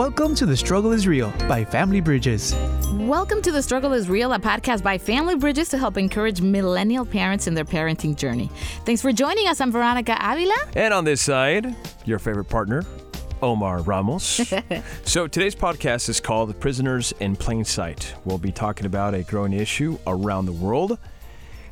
Welcome to The Struggle is Real by Family Bridges. Welcome to The Struggle is Real, a podcast by Family Bridges to help encourage millennial parents in their parenting journey. Thanks for joining us. I'm Veronica Avila. And on this side, your favorite partner, Omar Ramos. so today's podcast is called Prisoners in Plain Sight. We'll be talking about a growing issue around the world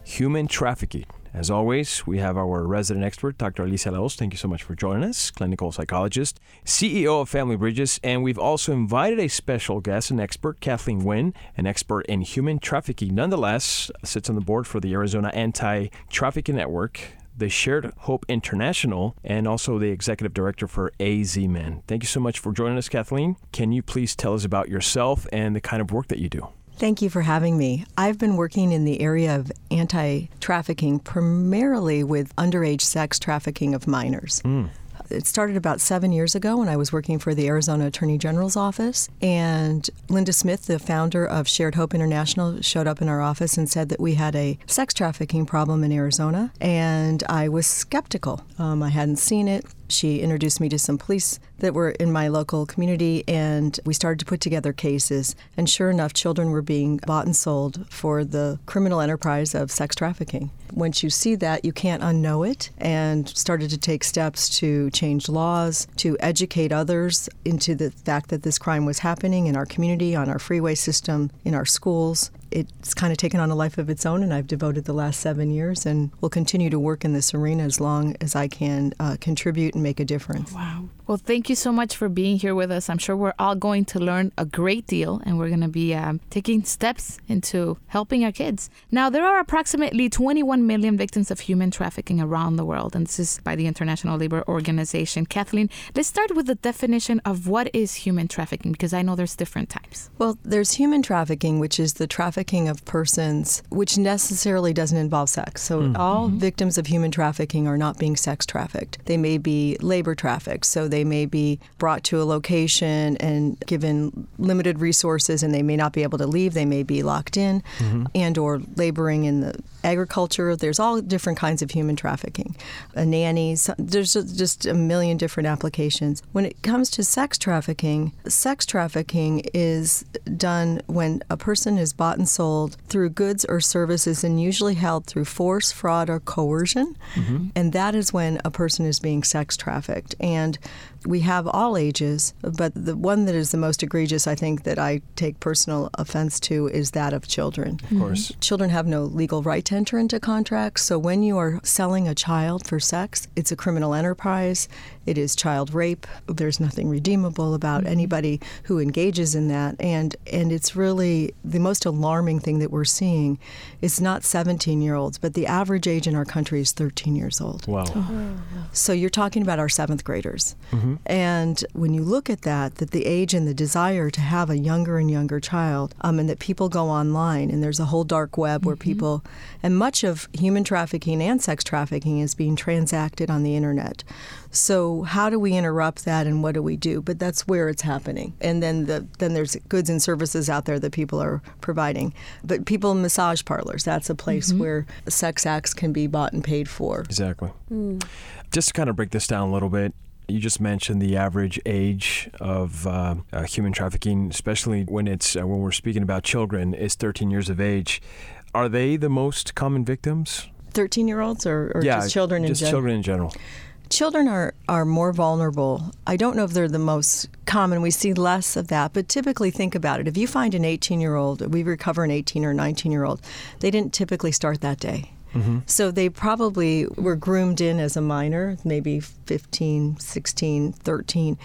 human trafficking. As always, we have our resident expert, Dr. Alicia La Hoz. Thank you so much for joining us, clinical psychologist, CEO of Family Bridges. And we've also invited a special guest, an expert, Kathleen Winn, an expert in human trafficking. Nonetheless, sits on the board for the Arizona Anti Trafficking Network, the Shared Hope International, and also the executive director for AZ Men. Thank you so much for joining us, Kathleen. Can you please tell us about yourself and the kind of work that you do? Thank you for having me. I've been working in the area of anti trafficking primarily with underage sex trafficking of minors. Mm. It started about seven years ago when I was working for the Arizona Attorney General's office. And Linda Smith, the founder of Shared Hope International, showed up in our office and said that we had a sex trafficking problem in Arizona. And I was skeptical. Um, I hadn't seen it. She introduced me to some police that were in my local community, and we started to put together cases. And sure enough, children were being bought and sold for the criminal enterprise of sex trafficking. Once you see that, you can't unknow it, and started to take steps to change laws, to educate others into the fact that this crime was happening in our community, on our freeway system, in our schools, it's kind of taken on a life of its own, and I've devoted the last seven years and will continue to work in this arena as long as I can uh, contribute and make a difference. Wow. Well, thank you so much for being here with us. I'm sure we're all going to learn a great deal, and we're going to be um, taking steps into helping our kids. Now, there are approximately 21 million victims of human trafficking around the world, and this is by the International Labor Organization. Kathleen, let's start with the definition of what is human trafficking, because I know there's different types. Well, there's human trafficking, which is the trafficking of persons, which necessarily doesn't involve sex. So, mm-hmm. all victims of human trafficking are not being sex trafficked. They may be labor trafficked. So, they they may be brought to a location and given limited resources and they may not be able to leave. They may be locked in mm-hmm. and or laboring in the agriculture. There's all different kinds of human trafficking. A nanny, there's just a million different applications. When it comes to sex trafficking, sex trafficking is done when a person is bought and sold through goods or services and usually held through force, fraud, or coercion. Mm-hmm. And that is when a person is being sex trafficked. And we have all ages, but the one that is the most egregious, I think, that I take personal offense to is that of children. Of course. Mm-hmm. Children have no legal right to enter into contracts. So when you are selling a child for sex, it's a criminal enterprise. It is child rape. There's nothing redeemable about mm-hmm. anybody who engages in that. And and it's really the most alarming thing that we're seeing is not 17 year olds, but the average age in our country is 13 years old. Wow. Oh. So you're talking about our seventh graders. Mm-hmm. And when you look at that, that the age and the desire to have a younger and younger child, um, and that people go online and there's a whole dark web where mm-hmm. people, and much of human trafficking and sex trafficking is being transacted on the internet. So how do we interrupt that and what do we do? But that's where it's happening. And then the then there's goods and services out there that people are providing. But people massage parlors, that's a place mm-hmm. where sex acts can be bought and paid for. Exactly. Mm. Just to kind of break this down a little bit, you just mentioned the average age of uh, uh, human trafficking, especially when it's uh, when we're speaking about children, is 13 years of age. Are they the most common victims? 13 year olds or, or yeah, just children in general? children in general. Children are, are more vulnerable. I don't know if they're the most common. We see less of that, but typically think about it. If you find an 18 year old, we recover an 18 or 19 year old, they didn't typically start that day. Mm-hmm. So they probably were groomed in as a minor, maybe 15, 16, 13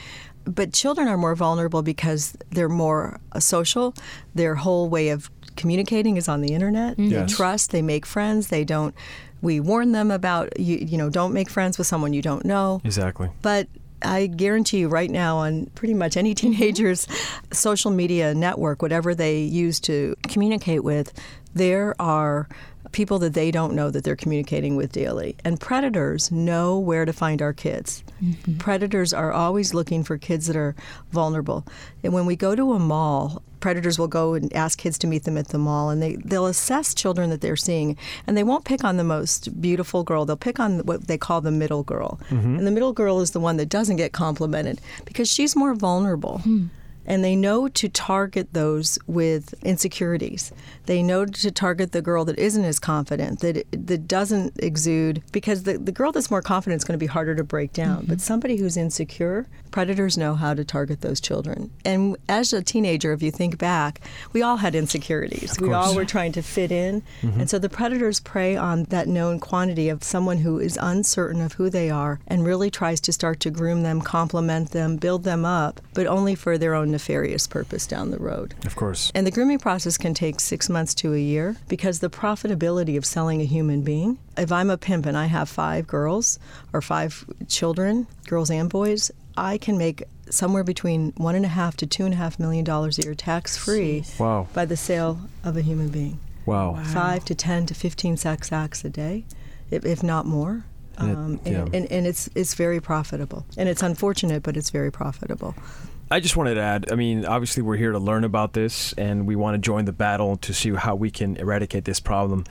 but children are more vulnerable because they're more social. Their whole way of communicating is on the internet. Mm-hmm. Yes. They trust, they make friends, they don't we warn them about you you know don't make friends with someone you don't know. Exactly. But I guarantee you right now on pretty much any teenager's social media network, whatever they use to communicate with, there are people that they don't know that they're communicating with daily. And predators know where to find our kids. Mm-hmm. Predators are always looking for kids that are vulnerable. And when we go to a mall, predators will go and ask kids to meet them at the mall and they, they'll assess children that they're seeing and they won't pick on the most beautiful girl they'll pick on what they call the middle girl mm-hmm. and the middle girl is the one that doesn't get complimented because she's more vulnerable mm and they know to target those with insecurities. They know to target the girl that isn't as confident, that that doesn't exude, because the, the girl that's more confident is going to be harder to break down. Mm-hmm. But somebody who's insecure, predators know how to target those children. And as a teenager, if you think back, we all had insecurities. We all were trying to fit in. Mm-hmm. And so the predators prey on that known quantity of someone who is uncertain of who they are and really tries to start to groom them, compliment them, build them up, but only for their own nefarious purpose down the road. Of course. And the grooming process can take six months to a year because the profitability of selling a human being, if I'm a pimp and I have five girls or five children, girls and boys, I can make somewhere between one and a half to two and a half million dollars a year tax free wow. by the sale of a human being. Wow. wow. Five to 10 to 15 sex acts a day, if, if not more. Um, it, yeah. and, and, and it's it's very profitable, and it's unfortunate, but it's very profitable. I just wanted to add. I mean, obviously, we're here to learn about this, and we want to join the battle to see how we can eradicate this problem.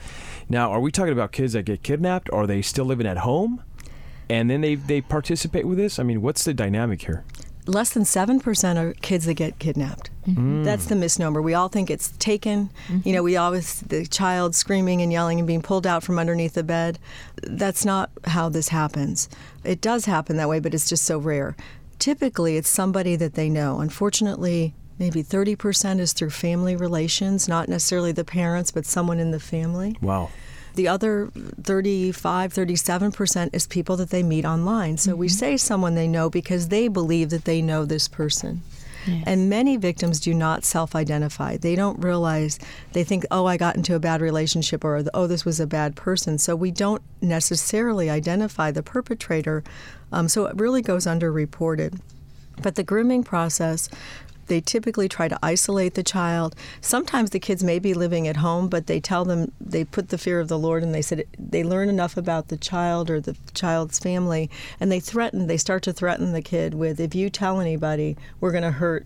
Now, are we talking about kids that get kidnapped? Or are they still living at home, and then they they participate with this? I mean, what's the dynamic here? less than 7% are kids that get kidnapped. Mm-hmm. That's the misnomer. We all think it's taken. Mm-hmm. You know, we always, the child screaming and yelling and being pulled out from underneath the bed. That's not how this happens. It does happen that way, but it's just so rare. Typically, it's somebody that they know. Unfortunately, maybe 30% is through family relations, not necessarily the parents, but someone in the family. Wow. The other 35, 37% is people that they meet online. So mm-hmm. we say someone they know because they believe that they know this person. Yes. And many victims do not self identify. They don't realize, they think, oh, I got into a bad relationship or, oh, this was a bad person. So we don't necessarily identify the perpetrator. Um, so it really goes underreported. But the grooming process they typically try to isolate the child. Sometimes the kids may be living at home, but they tell them they put the fear of the Lord and they said they learn enough about the child or the child's family and they threaten, they start to threaten the kid with if you tell anybody, we're going to hurt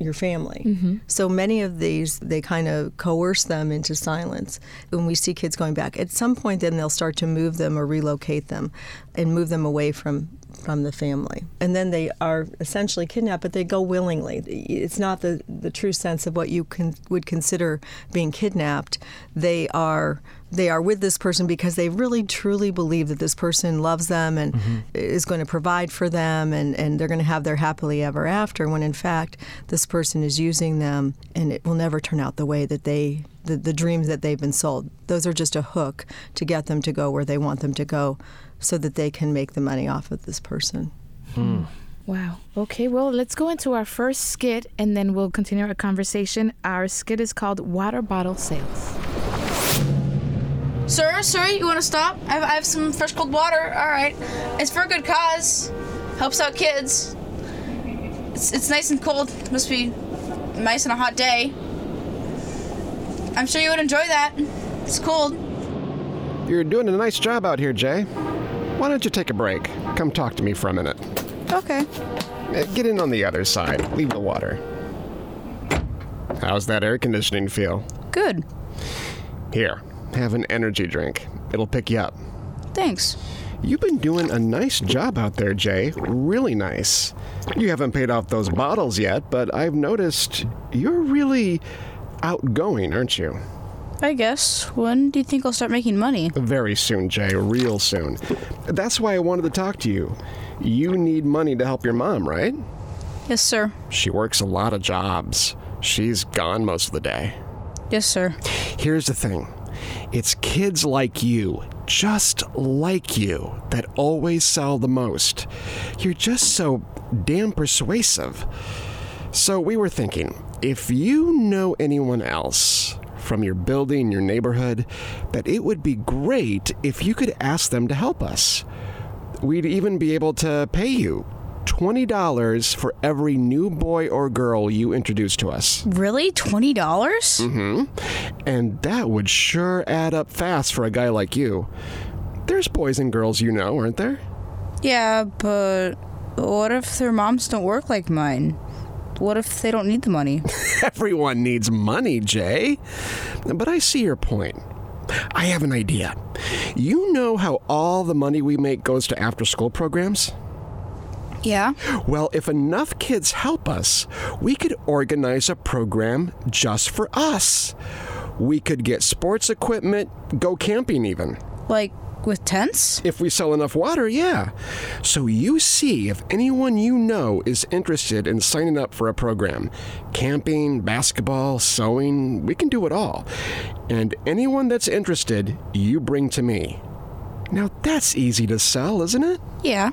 your family. Mm-hmm. So many of these, they kind of coerce them into silence. When we see kids going back, at some point, then they'll start to move them or relocate them and move them away from from the family. And then they are essentially kidnapped, but they go willingly. It's not the, the true sense of what you can, would consider being kidnapped. They are they are with this person because they really truly believe that this person loves them and mm-hmm. is going to provide for them and, and they're going to have their happily ever after when in fact this person is using them and it will never turn out the way that they the, the dreams that they've been sold. Those are just a hook to get them to go where they want them to go so that they can make the money off of this person. Hmm. Wow. Okay, well, let's go into our first skit and then we'll continue our conversation. Our skit is called Water Bottle Sales. Sir, sir, you want to stop? I have, I have some fresh cold water. All right. It's for a good cause. Helps out kids. It's, it's nice and cold. It must be nice on a hot day. I'm sure you would enjoy that. It's cold. You're doing a nice job out here, Jay. Why don't you take a break? Come talk to me for a minute. Okay. Uh, get in on the other side. Leave the water. How's that air conditioning feel? Good. Here, have an energy drink. It'll pick you up. Thanks. You've been doing a nice job out there, Jay. Really nice. You haven't paid off those bottles yet, but I've noticed you're really outgoing, aren't you? I guess. When do you think I'll start making money? Very soon, Jay. Real soon. That's why I wanted to talk to you. You need money to help your mom, right? Yes, sir. She works a lot of jobs. She's gone most of the day. Yes, sir. Here's the thing it's kids like you, just like you, that always sell the most. You're just so damn persuasive. So we were thinking if you know anyone else from your building, your neighborhood, that it would be great if you could ask them to help us. We'd even be able to pay you $20 for every new boy or girl you introduce to us. Really? $20? dollars mm-hmm. And that would sure add up fast for a guy like you. There's boys and girls you know, aren't there? Yeah, but what if their moms don't work like mine? What if they don't need the money? Everyone needs money, Jay. But I see your point. I have an idea. You know how all the money we make goes to after school programs? yeah? Well, if enough kids help us, we could organize a program just for us. We could get sports equipment, go camping even. Like with tents? If we sell enough water, yeah. So you see if anyone you know is interested in signing up for a program. Camping, basketball, sewing, we can do it all. And anyone that's interested, you bring to me. Now that's easy to sell, isn't it? Yeah.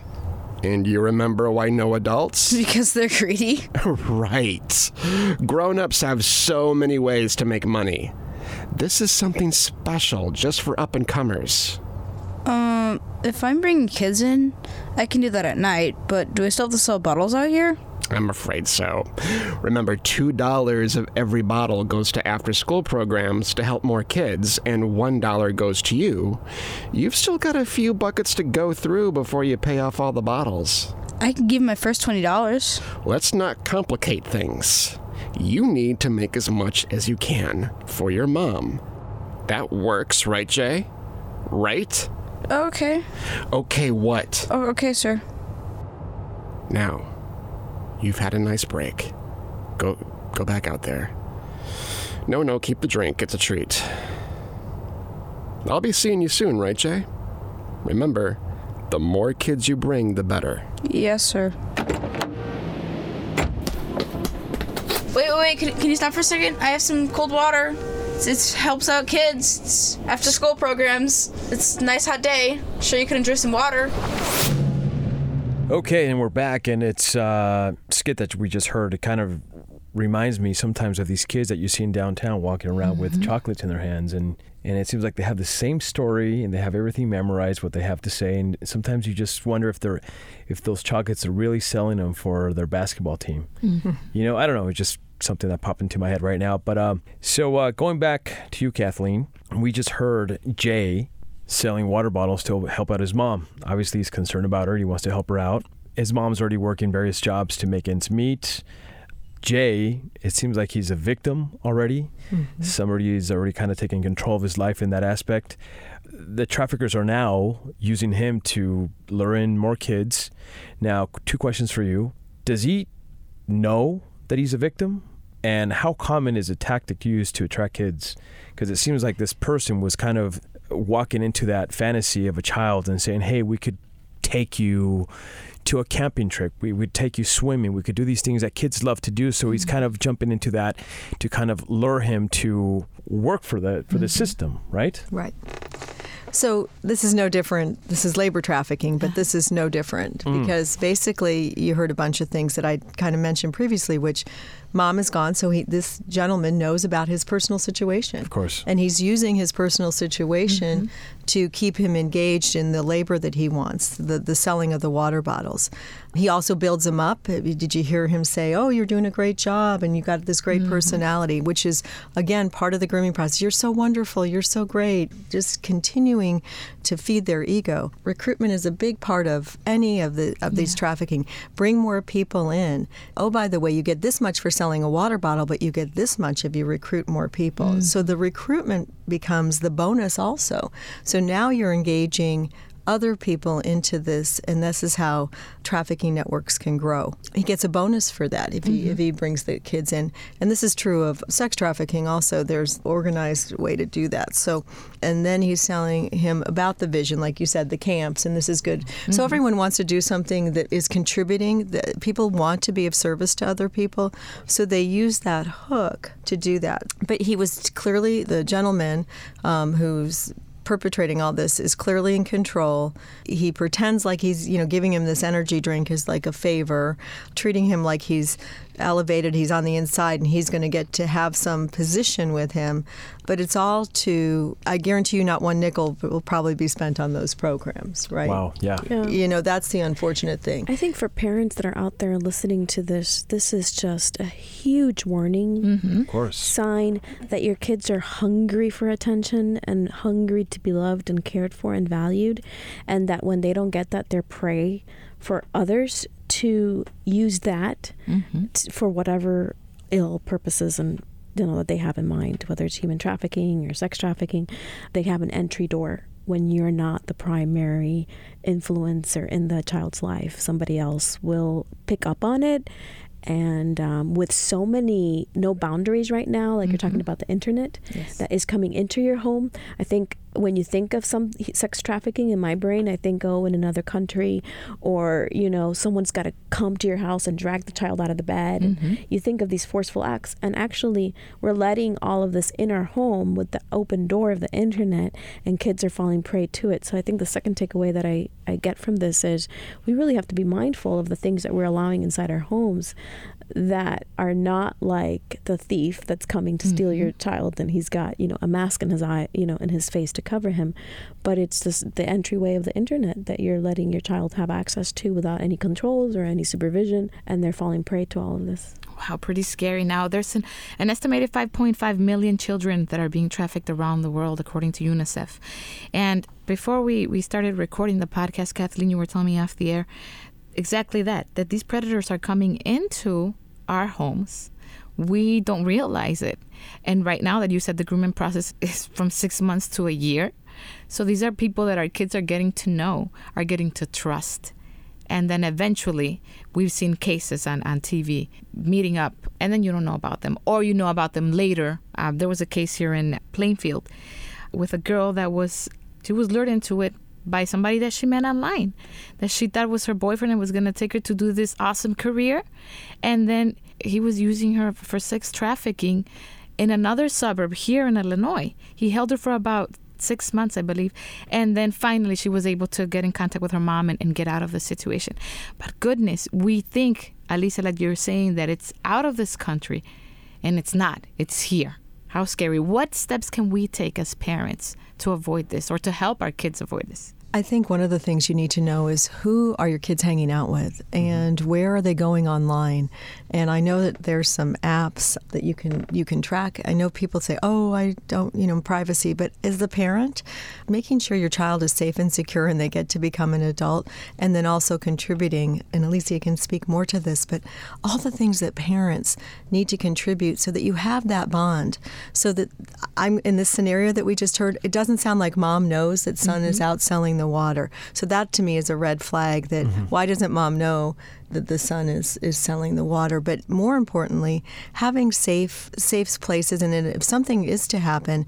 And you remember why no adults? Because they're greedy. right. Grown ups have so many ways to make money. This is something special just for up and comers. Um, if I'm bringing kids in, I can do that at night, but do I still have to sell bottles out here? I'm afraid so. Remember, $2 of every bottle goes to after school programs to help more kids, and $1 goes to you. You've still got a few buckets to go through before you pay off all the bottles. I can give my first $20. Let's not complicate things. You need to make as much as you can for your mom. That works, right, Jay? Right? Okay. Okay, what? Oh, okay, sir. Now, you've had a nice break. Go go back out there. No, no, keep the drink. It's a treat. I'll be seeing you soon, right, Jay? Remember, the more kids you bring, the better. Yes, sir. Wait, wait, wait. Can, can you stop for a second? I have some cold water. It helps out kids. It's after school programs. It's a nice hot day. Sure, you could enjoy some water. Okay, and we're back, and it's uh, skit that we just heard. It kind of reminds me sometimes of these kids that you see in downtown walking around with chocolates in their hands, and and it seems like they have the same story and they have everything memorized what they have to say, and sometimes you just wonder if they're if those chocolates are really selling them for their basketball team. You know, I don't know. It's just something that popped into my head right now. But um, so uh, going back to you, Kathleen, we just heard Jay selling water bottles to help out his mom. Obviously, he's concerned about her. He wants to help her out. His mom's already working various jobs to make ends meet. Jay, it seems like he's a victim already. Somebody is already kind of taking control of his life in that aspect. The traffickers are now using him to lure in more kids. Now, two questions for you. Does he know that he's a victim? And how common is a tactic used to attract kids? Because it seems like this person was kind of walking into that fantasy of a child and saying, hey, we could take you to a camping trip. We would take you swimming. We could do these things that kids love to do. So he's mm-hmm. kind of jumping into that to kind of lure him to work for the for the mm-hmm. system, right? Right. So this is no different. This is labor trafficking, but this is no different mm. because basically you heard a bunch of things that I kind of mentioned previously, which mom is gone, so he, this gentleman knows about his personal situation. Of course. And he's using his personal situation mm-hmm. to keep him engaged in the labor that he wants, the, the selling of the water bottles. He also builds him up. Did you hear him say, Oh, you're doing a great job and you got this great mm-hmm. personality, which is, again, part of the grooming process. You're so wonderful. You're so great. Just continuing to feed their ego. Recruitment is a big part of any of the of these trafficking. Bring more people in. Oh, by the way, you get this much for selling a water bottle, but you get this much if you recruit more people. Mm. So the recruitment becomes the bonus also. So now you're engaging other people into this, and this is how trafficking networks can grow. He gets a bonus for that if he if he brings the kids in, and this is true of sex trafficking also. There's organized way to do that. So, and then he's telling him about the vision, like you said, the camps, and this is good. So everyone wants to do something that is contributing. That people want to be of service to other people, so they use that hook to do that. But he was clearly the gentleman um, who's perpetrating all this is clearly in control. He pretends like he's, you know, giving him this energy drink is like a favor, treating him like he's elevated, he's on the inside, and he's going to get to have some position with him. But it's all to, I guarantee you, not one nickel will probably be spent on those programs, right? Wow. Yeah. Yeah. You know, that's the unfortunate thing. I think for parents that are out there listening to this, this is just a huge warning mm-hmm. Of course. sign that your kids are hungry for attention and hungry to be loved and cared for and valued, and that when they don't get that, they're prey for others to use that mm-hmm. t- for whatever ill purposes and you know that they have in mind, whether it's human trafficking or sex trafficking, they have an entry door. When you're not the primary influencer in the child's life, somebody else will pick up on it and um, with so many no boundaries right now like you're talking about the internet Yes. that is coming into your home i think when you think of some sex trafficking in my brain i think oh in another country or you know someone's got to come to your house and drag the child out of the bed. And you think of these forceful acts and actually we're letting all of this in our home with the open door of the internet and kids are falling prey to it. So i think the second takeaway that i, I get from this is we really have to be mindful of the things that we're allowing inside our homes that are not like the thief that's coming to steal your mm-hmm. child and he's got you know a mask in his eye you know in his face to cover him but it's just the entryway of the internet that you're letting your child have access to without any controls or any supervision and they're falling prey to all of this Wow, pretty scary. Now, there's an, an estimated 5.5 million children that are being trafficked around the world, according to UNICEF. And before we, we started recording the podcast, Kathleen, you were telling me off the air exactly that, that these predators are coming into our homes. We don't realize it. And right now, that you said the grooming process is from six months to a year. So these are people that our kids are getting to know, are getting to trust and then eventually we've seen cases on, on tv meeting up and then you don't know about them or you know about them later uh, there was a case here in plainfield with a girl that was she was lured into it by somebody that she met online that she thought was her boyfriend and was going to take her to do this awesome career and then he was using her for sex trafficking in another suburb here in illinois he held her for about six months, I believe. And then finally, she was able to get in contact with her mom and, and get out of the situation. But goodness, we think, Alisa, like you're saying, that it's out of this country, and it's not. It's here. How scary. What steps can we take as parents to avoid this or to help our kids avoid this? I think one of the things you need to know is who are your kids hanging out with mm-hmm. and where are they going online. And I know that there's some apps that you can you can track. I know people say, "Oh, I don't, you know, privacy," but as the parent, making sure your child is safe and secure and they get to become an adult and then also contributing, and Alicia can speak more to this, but all the things that parents need to contribute so that you have that bond. So that I'm in this scenario that we just heard, it doesn't sound like mom knows that son is mm-hmm. out selling the water. So that to me is a red flag that mm-hmm. why doesn't mom know that the son is, is selling the water? But more importantly, having safe safe places and if something is to happen,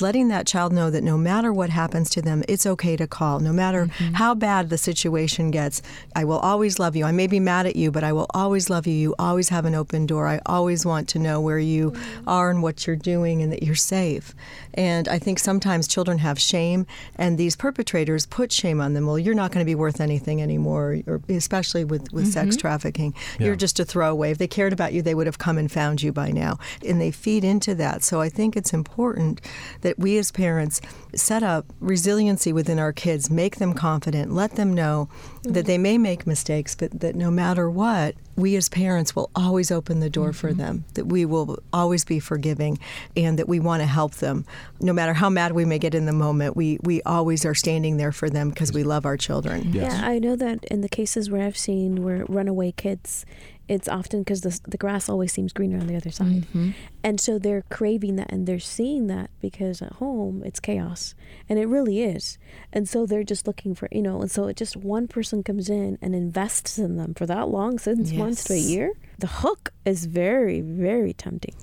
letting that child know that no matter what happens to them, it's okay to call. No matter mm-hmm. how bad the situation gets, I will always love you. I may be mad at you, but I will always love you. You always have an open door. I always want to know where you mm-hmm. are and what you're doing and that you're safe. And I think sometimes children have shame, and these perpetrators put shame on them. Well, you're not going to be worth anything anymore, or especially with, with sex mm-hmm. trafficking. You're just a throwaway. If they cared about you, they would have come and found you by now. And they feed into that. So I think it's important that we as parents set up resiliency within our kids, make them confident, let them know that they may make mistakes, but that no matter what, we as parents will always open the door for mm-hmm. them, that we will always be forgiving, and that we want to help them. No matter how mad we may get in the moment, we, we always are standing there for them because we love our children. Yes. Yeah, I know that in the cases where I've seen where runaway kids, it's often because the, the grass always seems greener on the other side. Mm-hmm. And so they're craving that and they're seeing that because at home it's chaos. And it really is. And so they're just looking for, you know, and so it just one person comes in and invests in them for that long, six months to a year. The hook is very, very tempting.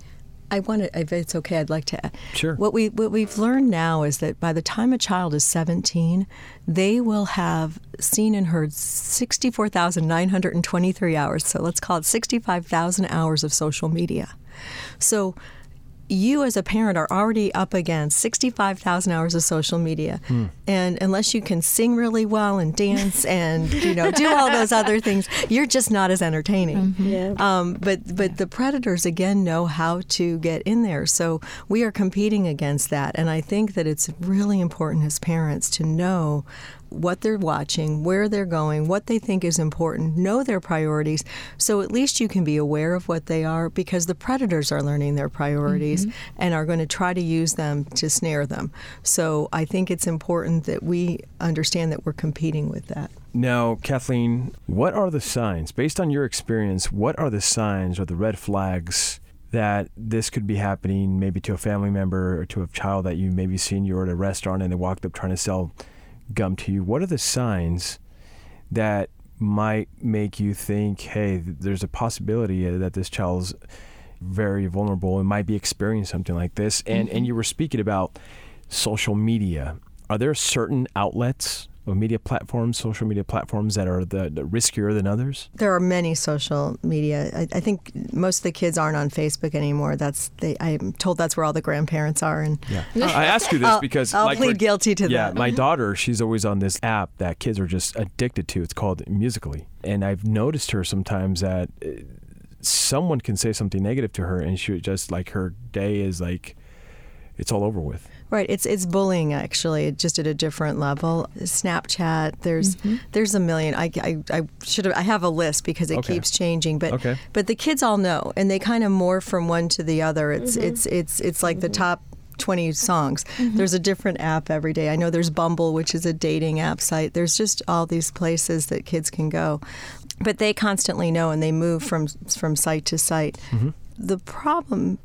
I want to, if it's okay, I'd like to. Sure. What we what we've learned now is that by the time a child is 17, they will have seen and heard 64,923 hours. So let's call it 65,000 hours of social media. So you as a parent are already up against 65,000 hours of social media. And unless you can sing really well and dance and, you know, do all those other things, you're just not as entertaining. Yeah. Um, but but the predators again know how to get in there, so we are competing against that. And I think that it's really important as parents to know what they're watching, where they're going, what they think is important, know their priorities, so at least you can be aware of what they are because the predators are learning their priorities mm-hmm. and are going to try to use them to snare them. So I think it's important that we understand that we're competing with that. Now, Kathleen, what are the signs, based on your experience, what are the signs or the red flags that this could be happening maybe to a family member or to a child that you maybe seen you were at a restaurant and they walked up trying to sell gum to you? What are the signs that might make you think, hey, there's a possibility uh, that this child's very vulnerable and might be experiencing something like this? And, and you were speaking about social media. Are there certain outlets media platforms, social media platforms that are the, the riskier than others? There are many social media. I, I think most of the kids aren't on Facebook anymore. That's they. I'm told that's where all the grandparents are. And Yeah. I ask you this I'll- because I'll like, plead guilty to yeah, that. my daughter, she's always on this app that kids are just addicted to. It's called Musical.ly, and I've noticed her sometimes that uh, someone can say something negative to her, and she would just like her day is like it's all over with. Right, it's it's bullying actually, just at a different level. Snapchat, there's mm-hmm. there's a million. I, I, I should have I have a list because it Okay. keeps changing, but Okay. but the kids all know, and they kind of morph from one to the other. It's mm-hmm. it's it's it's like the mm-hmm. top. 20 songs. There's a different app every day. I know there's Bumble, which is a dating app site. There's just all these places that kids can go. But they constantly know and they move from from site to site. The problem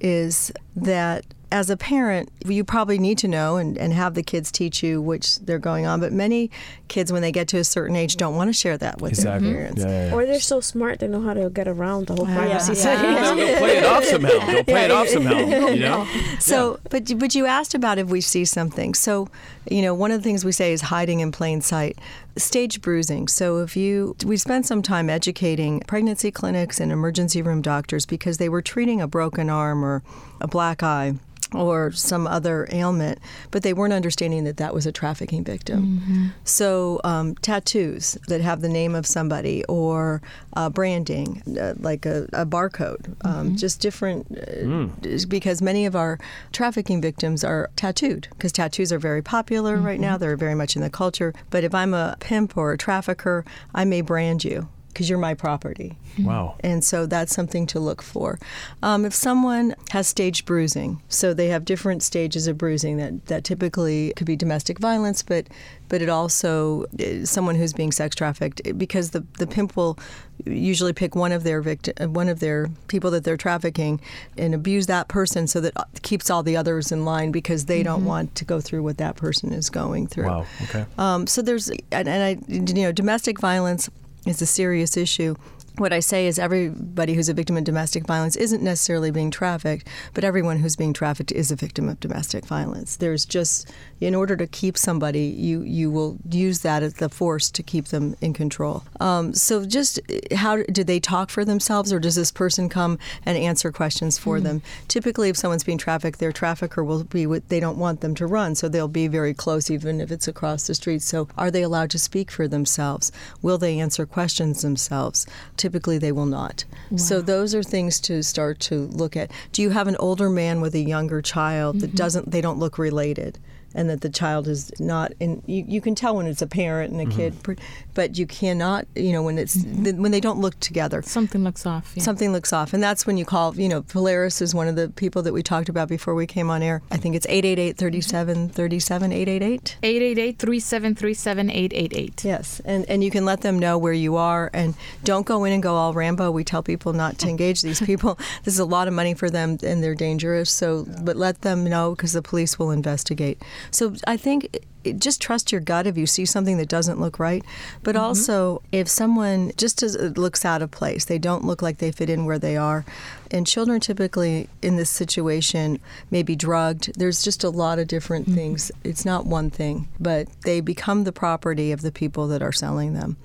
is that as a parent, you probably need to know and, and have the kids teach you which they're going on. But many kids, when they get to a certain age, don't want to share that with Exactly. their parents. Yeah, yeah, yeah. Or they're so smart they know how to get around the whole Yeah. privacy Yeah. setting. They'll, they'll play it off somehow. They'll play it off somehow. You know. So, but but you asked about if we see something. So, you know, one of the things we say is hiding in plain sight. Stage bruising. So, if you we spent some time educating pregnancy clinics and emergency room doctors because they were treating a broken arm or a black eye or some other ailment, but they weren't understanding that that was a trafficking victim. So, um, tattoos that have the name of somebody, or uh, branding, uh, like a, a barcode, um, just different, uh, because many of our trafficking victims are tattooed, because tattoos are very popular right now. They're very much in the culture. But if I'm a pimp or a trafficker, I may brand you because you're my property. Wow. And so that's something to look for. Um, if someone has stage bruising, so they have different stages of bruising that, that typically could be domestic violence, but but it also eh, someone who's being sex trafficked eh, because the, the pimp will usually pick one of their victim, eh, one of their people that they're trafficking and abuse that person so that uh, keeps all the others in line because they don't mm-hmm. want to go through what that person is going through. Wow. Okay. Um, so there's, and, and I, you know, domestic violence is a serious issue. What I say is everybody who's a victim of domestic violence isn't necessarily being trafficked, but everyone who's being trafficked is a victim of domestic violence. There's just, in order to keep somebody, you you will use that as the force to keep them in control. Um, so just how do they talk for themselves, or does this person come and answer questions for them? Typically, if someone's being trafficked, their trafficker will be with, they don't want them to run, so they'll be very close, even if it's across the street. So, are they allowed to speak for themselves? Will they answer questions themselves? Typically, they will not. So, those are things to start to look at. Do you have an older man with a younger child that mm-hmm. doesn't, they don't look related? And that the child is not in. You, you can tell when it's a parent and a kid, but you cannot. You know when it's when they don't look together. Something looks off. Yeah. Something looks off, and that's when you call. You know, Polaris is one of the people that we talked about before we came on air. I think it's 888 37 37 888. 888-373-7888. Yes, and and you can let them know where you are, and don't go in and go all Rambo. We tell people not to engage these people. This is a lot of money for them, and they're dangerous. So, but let them know because the police will investigate. So I think. Just trust your gut if you see something that doesn't look right, but mm-hmm. also if someone just as it looks out of place, they don't look like they fit in where they are. And children typically in this situation may be drugged. There's just a lot of different mm-hmm. things. It's not one thing, but they become the property of the people that are selling them.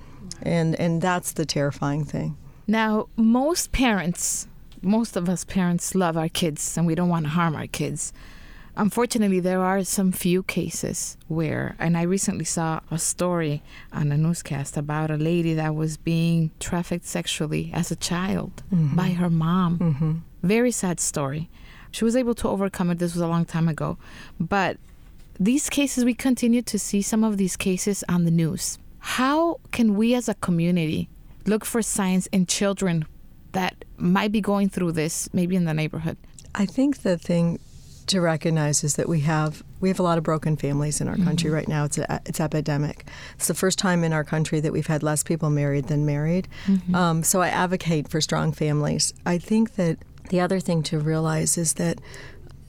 And and that's the terrifying thing. Now, most parents most of us parents love our kids and we don't want to harm our kids. Unfortunately, there are some few cases where, and I recently saw a story on a newscast about a lady that was being trafficked sexually as a child mm-hmm. by her mom. Mm-hmm. Very sad story. She was able to overcome it. This was a long time ago. But these cases, we continue to see some of these cases on the news. How can we as a community look for signs in children that might be going through this, maybe in the neighborhood? I think the thing to recognize is that we have we have a lot of broken families in our country right now. It's a, it's epidemic. It's the first time in our country that we've had less people married than married. Um, so I advocate for strong families. I think that the other thing to realize is that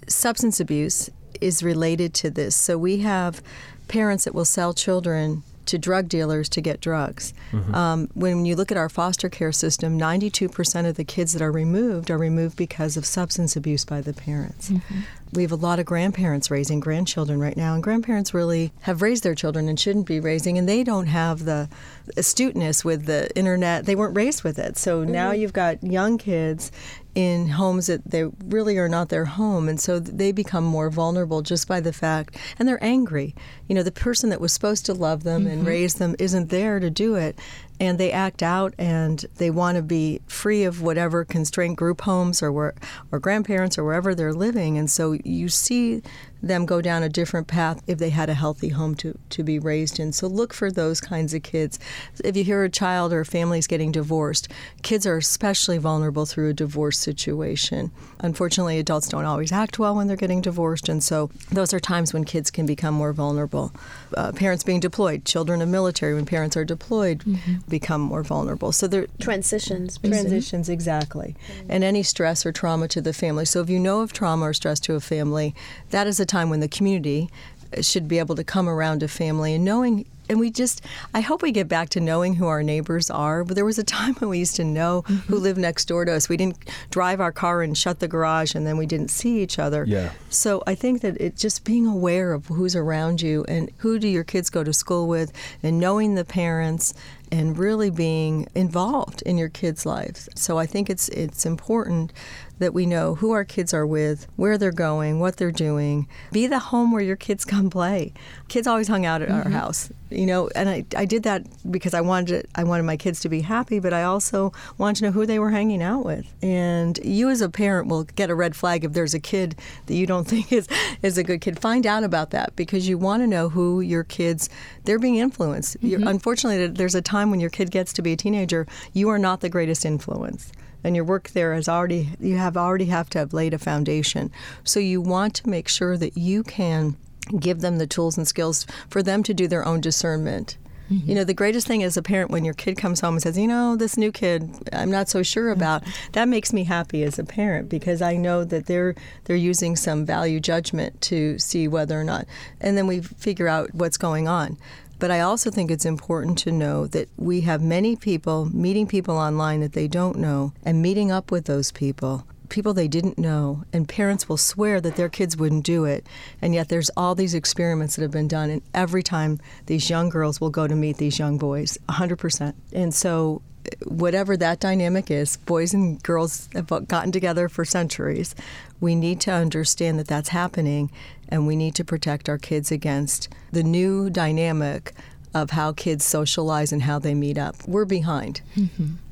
substance abuse is related to this. So we have parents that will sell children to drug dealers to get drugs. Mm-hmm. Um, when you look at our foster care system, 92% of the kids that are removed are removed because of substance abuse by the parents. Mm-hmm. We have a lot of grandparents raising grandchildren right now, and grandparents really have raised their children and shouldn't be raising, and they don't have the astuteness with the internet. They weren't raised with it. So now mm-hmm. you've got young kids in homes that they really are not their home, and so they become more vulnerable just by the fact, and they're angry. You know, the person that was supposed to love them and mm-hmm. raise them isn't there to do it, and they act out and they want to be free of whatever constraint group homes or where, or grandparents or wherever they're living, and so you see them go down a different path if they had a healthy home to, to be raised in. So look for those kinds of kids. If you hear a child or a family's getting divorced, kids are especially vulnerable through a divorce situation. Unfortunately, adults don't always act well when they're getting divorced, and so those are times when kids can become more vulnerable. Uh, parents being deployed, children of military, when parents are deployed, become more vulnerable. So they're Transitions. basically. Transitions, exactly. And any stress or trauma to the family. So if you know of trauma or stress to a family, that is a time when the community uh, should be able to come around a family and knowing and we just i hope we get back to knowing who our neighbors are but there was a time when we used to know who mm-hmm. lived next door to us we didn't drive our car and shut the garage and then we didn't see each other Yeah. so i think that it just being aware of who's around you and who do your kids go to school with and knowing the parents and really being involved in your kids' lives. So I think it's it's important that we know who our kids are with, where they're going, what they're doing. Be the home where your kids come play. Kids always hung out at our mm-hmm. house, you know, and I, I did that because I wanted it, I wanted my kids to be happy, but I also wanted to know who they were hanging out with. And you as a parent will get a red flag if there's a kid that you don't think is is a good kid. Find out about that because you want to know who your kids they're being influenced. You're, mm-hmm. unfortunately, there's a time when your kid gets to be a teenager, you are not the greatest influence and your work there has already you have already have to have laid a foundation. So you want to make sure that you can give them the tools and skills for them to do their own discernment. Mm-hmm. You know, the greatest thing as a parent when your kid comes home and says, "You know, this new kid, I'm not so sure mm-hmm. about." That makes me happy as a parent because I know that they're they're using some value judgment to see whether or not, and then we figure out what's going on. But I also think it's important to know that we have many people meeting people online that they don't know and meeting up with those people, people they didn't know. And parents will swear that their kids wouldn't do it. And yet there's all these experiments that have been done. And every time these young girls will go to meet these young boys, 100%. And so whatever that dynamic is, boys and girls have gotten together for centuries. We need to understand that that's happening, and we need to protect our kids against the new dynamic of how kids socialize and how they meet up. We're behind.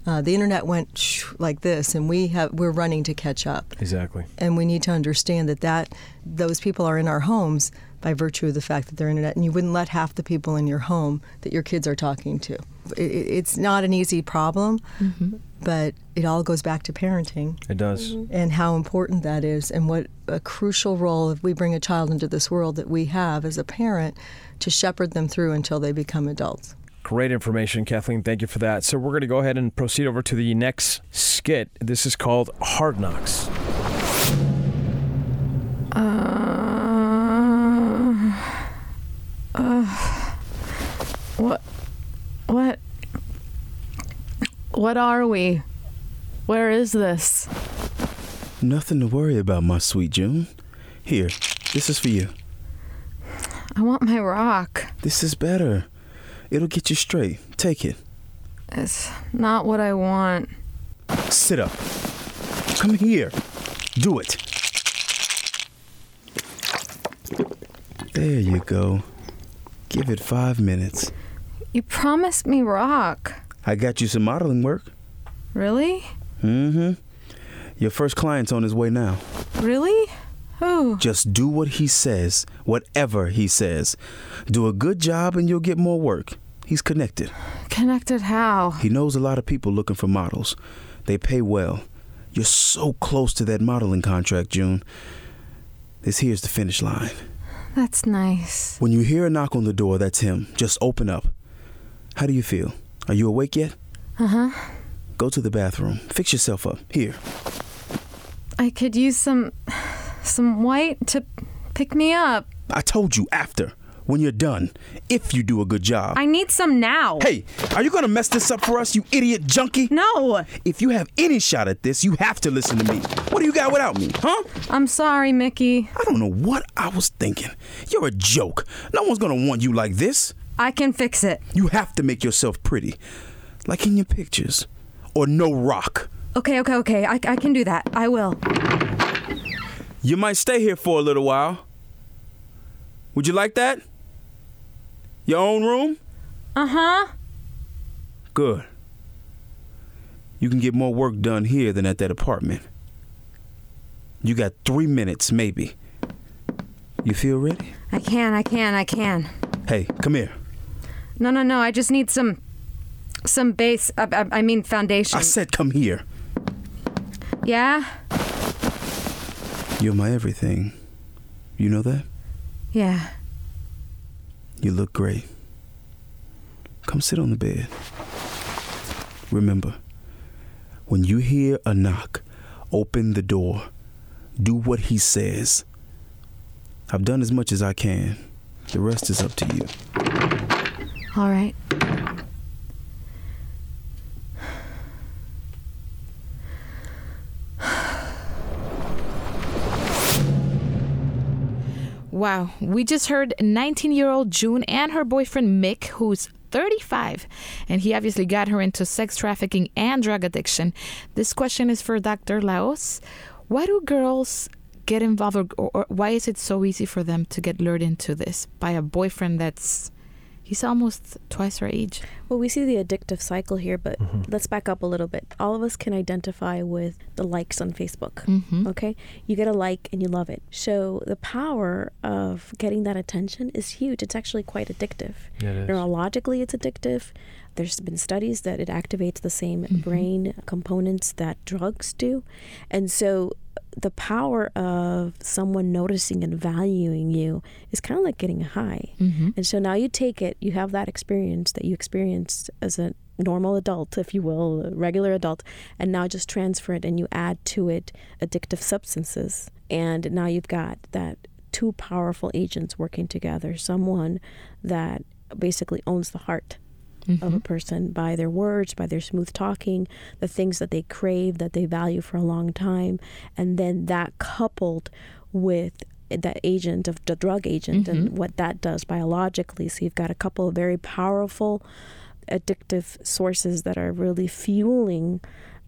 Uh, the internet went shh, like this, and we have we're running to catch up. Exactly. And we need to understand that, that those people are in our homes by virtue of the fact that they're internet, and you wouldn't let half the people in your home that your kids are talking to. It, it- it's not an easy problem, mm-hmm. but it all goes back to parenting It does. Mm-hmm. and how important that is, and what a crucial role if we bring a child into this world that we have as a parent to shepherd them through until they become adults. Great information, Kathleen. Thank you for that. So we're going to go ahead and proceed over to the next skit. This is called Hard Knocks. What? What? What are we? Where is this? Nothing to worry about, my sweet June. Here, this is for you. I want my rock. This is better. It'll get you straight. Take it. It's not what I want. Sit up. Come here. Do it. There you go. Give it five minutes. You promised me rock. I got you some modeling work. Really? Mm-hmm. Your first client's on his way now. Really? Who? Just do what he says, whatever he says. Do a good job and you'll get more work. He's connected. Connected how? He knows a lot of people looking for models. They pay well. You're so close to that modeling contract, June. This here's the finish line. That's nice. When you hear a knock on the door, that's him. Just open up. How do you feel? Are you awake yet? Uh huh. Go to the bathroom. Fix yourself up. Here. I could use some. some white to pick me up. I told you after. When you're done. If you do a good job. I need some now. Hey, are you gonna mess this up for us, you idiot junkie? No! If you have any shot at this, you have to listen to me. What do you got without me, huh? I'm sorry, Mickey. I don't know what I was thinking. You're a joke. No one's gonna want you like this. I can fix it. You have to make yourself pretty. Like in your pictures. Or no rock. Okay, okay, okay. I, I can do that. I will. You might stay here for a little while. Would you like that? Your own room? Uh huh. Good. You can get more work done here than at that apartment. You got three minutes, maybe. You feel ready? I can, I can, I can. Hey, come here. No, no, no. I just need some. some base. I, I, I mean, foundation. I said come here. yeah? You're my everything. You know that? Yeah. You look great. Come sit on the bed. Remember, when you hear a knock, open the door. Do what he says. I've done as much as I can. The rest is up to you. All right. Wow, we just heard 19 year old June and her boyfriend Mick, who's 35, and he obviously got her into sex trafficking and drug addiction. This question is for Dr. La Hoz. Why do girls get involved, or, or, or why is it so easy for them to get lured into this by a boyfriend that's he's almost twice our age? Well, we see the addictive cycle here, but let's back up a little bit. All of us can identify with the likes on Facebook. Mm-hmm. Okay? You get a like and you love it. So the power of getting that attention is huge. It's actually quite addictive. Yeah, it is. Neurologically, it's addictive. There's been studies that it activates the same brain components that drugs do. And so the power of someone noticing and valuing you is kind of like getting high. Mm-hmm. And so now you take it, you have that experience that you experienced as a normal adult, if you will, a regular adult, and now just transfer it and you add to it addictive substances. And now you've got that two powerful agents working together someone that basically owns the heart of a mm-hmm. person by their words, by their smooth talking, the things that they crave, that they value for a long time. And then that coupled with the agent of the drug agent and mm-hmm. what that does biologically. So you've got a couple of very powerful addictive sources that are really fueling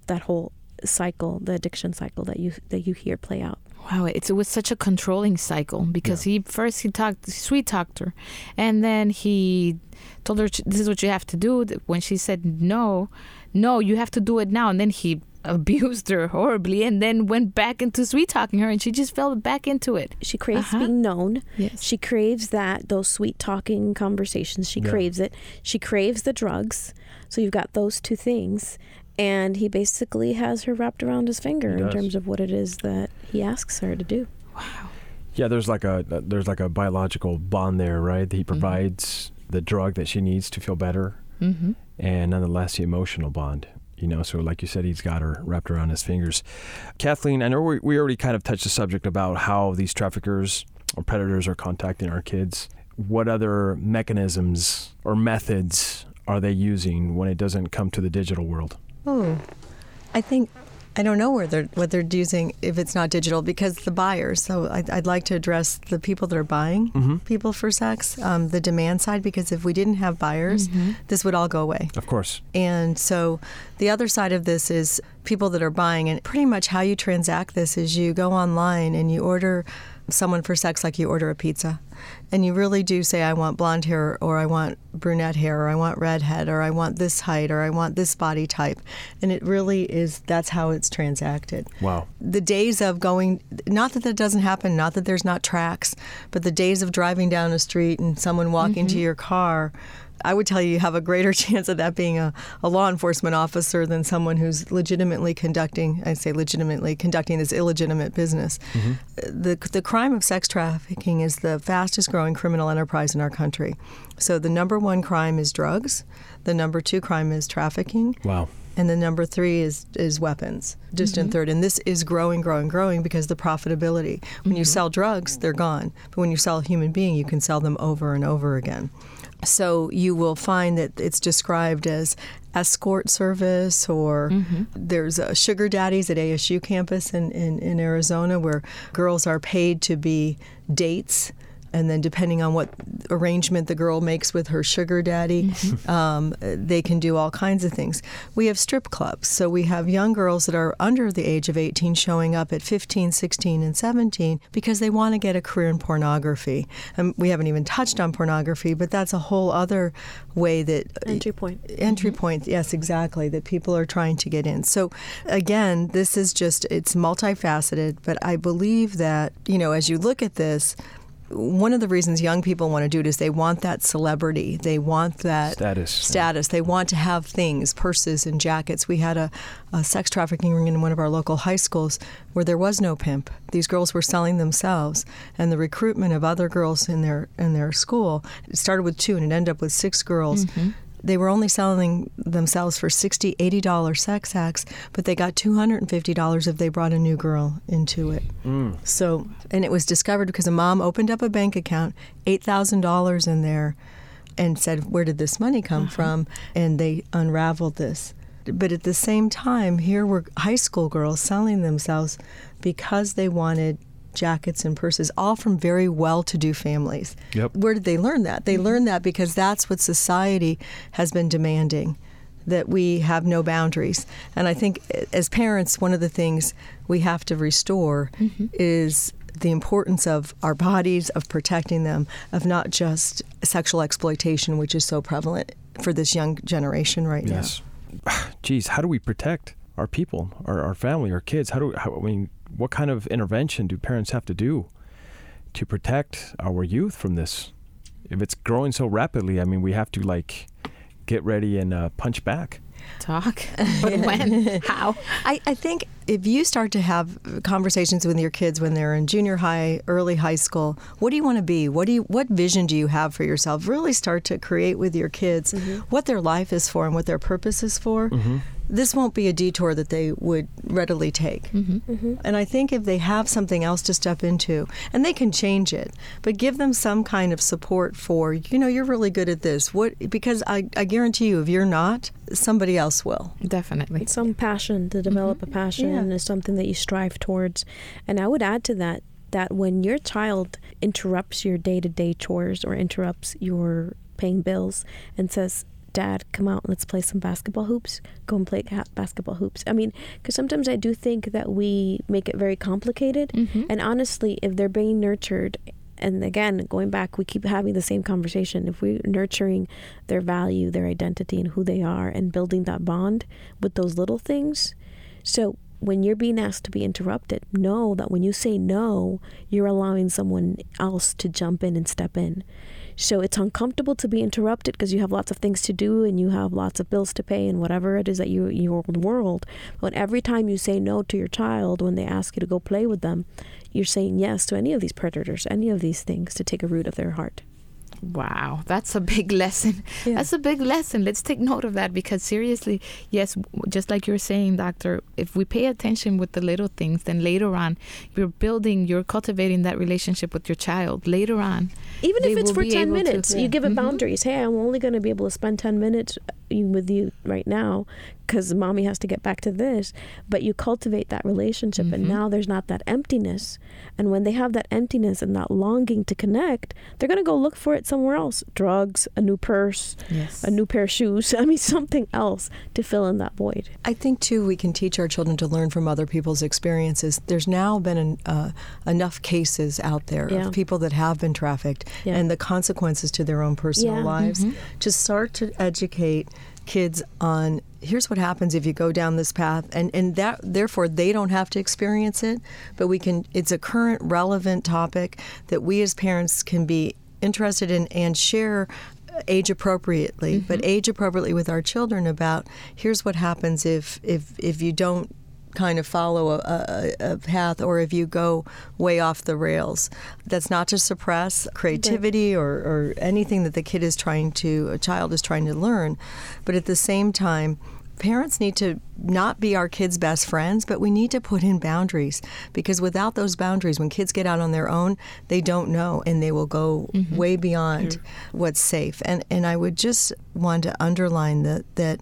that whole cycle, the addiction cycle that you that you hear play out. Wow, it was such a controlling cycle because he first he talked sweet talked her, and then he told her this is what you have to do. When she said no, no, you have to do it now, and then he abused her horribly, and then went back into sweet talking her, and she just fell back into it. She craves Uh-huh. being known. Yes. She craves that those sweet talking conversations. She Yeah. craves it. She craves the drugs. So you've got those two things. And he basically has her wrapped around his finger in terms of what it is that he asks her to do. Wow. Yeah, there's like a there's like a biological bond there, right? He provides the drug that she needs to feel better, Mm-hmm. and nonetheless the emotional bond. You know, so like you said, he's got her wrapped around his fingers. Kathleen, I know we, we already kind of touched the subject about how these traffickers or predators are contacting our kids. What other mechanisms or methods are they using when it doesn't come to the digital world? Oh, I think I don't know where they're what they're using if it's not digital because the buyers. So I'd, I'd like to address the people that are buying Mm-hmm. people for sex, um, the demand side. Because if we didn't have buyers, this would all go away. Of course. And so the other side of this is people that are buying. And pretty much how you transact this is you go online and you order someone for sex like you order a pizza. And you really do say, I want blonde hair, or I want brunette hair, or I want redhead, or I want this height, or I want this body type. And it really is, that's how it's transacted. Wow. The days of going, not that that doesn't happen, not that there's not tracks, but the days of driving down a street and someone walking to mm-hmm. your car I would tell you you have a greater chance of that being a, a law enforcement officer than someone who's legitimately conducting, I say legitimately, conducting this illegitimate business. Mm-hmm. The, the crime of sex trafficking is the fastest growing criminal enterprise in our country. So the number one crime is drugs, the number two crime is trafficking, Wow. and the number three is is weapons, distant mm-hmm. third. And this is growing, growing, growing because the profitability. When you mm-hmm. sell drugs, they're gone. But when you sell a human being, you can sell them over and over again. So you will find that it's described as escort service, or there's uh, sugar daddies at ASU campus in, in, in Arizona where girls are paid to be dates. And then, depending on what arrangement the girl makes with her sugar daddy, mm-hmm. um, they can do all kinds of things. We have strip clubs. So, we have young girls that are under the age of 18 showing up at 15, 16, and 17 because they want to get a career in pornography. And we haven't even touched on pornography, but that's a whole other way that uh, Entry point. entry mm-hmm. point yes exactly that people are trying to get in so again this is just it's multifaceted but i believe that you know as you look at this one of the reasons young people want to do it is they want that celebrity. They want that Status. status. They want to have things purses and jackets. We had a, a sex trafficking ring in one of our local high schools where there was no pimp. These girls were selling themselves and the recruitment of other girls in their in their school it started with two and it ended up with six girls mm-hmm. They were only selling themselves for 60 80 dollar sex acts but they got 250 dollars if they brought a new girl into it. Mm. So and it was discovered because a mom opened up a bank account $8000 in there and said where did this money come uh-huh. from? And they unraveled this. But at the same time here were high school girls selling themselves because they wanted jackets and purses all from very well-to-do families Yep. where did they learn that? They mm-hmm. learned that because that's what society has been demanding that we have no boundaries. And I think eh, as parents, one of the things we have to restore mm-hmm. is the importance of our bodies, of protecting them, of not just sexual exploitation, which is so prevalent for this young generation right now. Yes. Geez, how do we protect our people, our, our family, our kids? How do how, I mean? What kind of intervention do parents have to do to protect our youth from this? If it's growing so rapidly, I mean, we have to like get ready and uh, punch back. Talk. But when? How? I, I think if you start to have conversations with your kids when they're in junior high, early high school, what do you want to be? What do you what vision do you have for yourself? Really start to create with your kids mm-hmm. what their life is for and what their purpose is for. Mm-hmm. This won't be a detour that they would readily take. Mm-hmm. And I think if they have something else to step into, and they can change it, but give them some kind of support for, you know, you're really good at this. What because I, I guarantee you if you're not, somebody else will. Definitely. some passion to develop a passion Yeah. Is something that you strive towards. And i would add to that that when your child interrupts your day-to-day chores or interrupts your paying bills and says dad come out and let's play some basketball hoops go and play basketball hoops. I mean because sometimes i do think that we make it very complicated. Mm-hmm. And honestly if they're being nurtured and again going back we keep having the same conversation if we're nurturing their value their identity and who they are and building that bond with those little things. So when you're being asked to be interrupted know that when you say no you're allowing someone else to jump in and step in. So it's uncomfortable to be interrupted because you have lots of things to do and you have lots of bills to pay and whatever it is that you your world. But every time you say no to your child when they ask you to go play with them you're saying yes to any of these predators any of these things to take a root of their heart Wow, that's a big lesson. That's a big lesson. Let's take note of that because seriously, yes, just like you were saying, doctor, if we pay attention with the little things, then later on, you're building, you're cultivating that relationship with your child. Later on, even if it's for 10 able to- minutes you give it Mhm. boundaries hey i'm only going to be able to spend 10 minutes uh, with you right now because mommy has to get back to this but you cultivate that relationship and Mhm. now there's not that emptiness and when they have that emptiness and that longing to connect they're going to go look for it somewhere else drugs, a new purse, Yes. a new pair of shoes. I mean, something else to fill in that void. I think too we can teach our children to learn from other people's experiences. There's now been an, uh, enough cases out there Yeah. of people that have been trafficked Yeah. and the consequences to their own personal Yeah. lives. To start to educate kids on here's what happens if you go down this path and, and that therefore they don't have to experience it but we can it's a current relevant topic that we as parents can be interested in and share age appropriately mm-hmm. but age appropriately with our children about here's what happens if if if you don't kind of follow a, a, a path or if you go way off the rails. That's not to suppress creativity or, or anything that the kid is trying to a child is trying to learn but at the same time parents need to not be our kids' best friends, but we need to put in boundaries because without those boundaries, when kids get out on their own, they don't know and they will go mm-hmm. way beyond what's safe. And and I would just want to underline that that